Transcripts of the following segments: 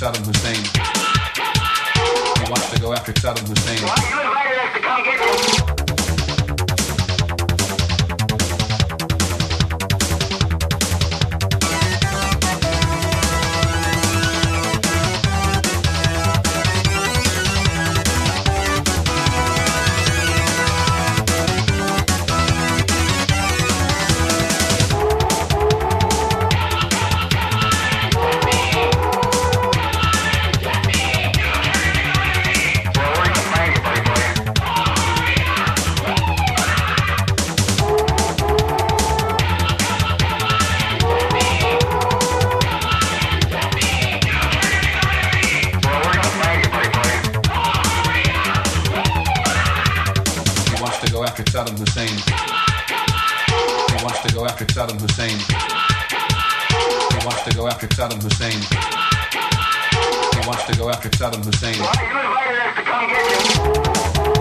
Saddam Hussein. He wants to go after Saddam Hussein. Why you invited us to come get you? wants to go after Saddam Hussein. He wants to go after Saddam Hussein. He wants to go after Saddam Hussein. He wants to go after Saddam Hussein. Why are you inviting us to come get you?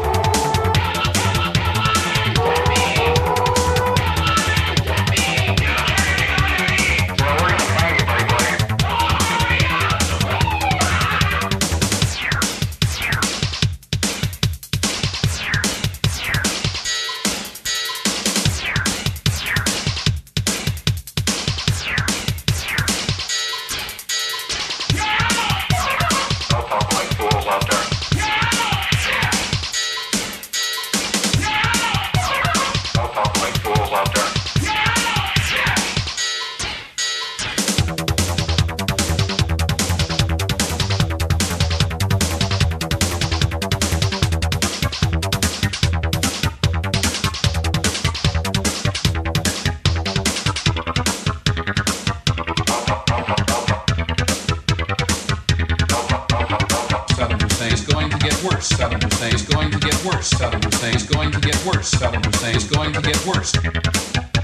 It's going to get worse. To it's going to get worse. It's going to get worse. It's going to get worse.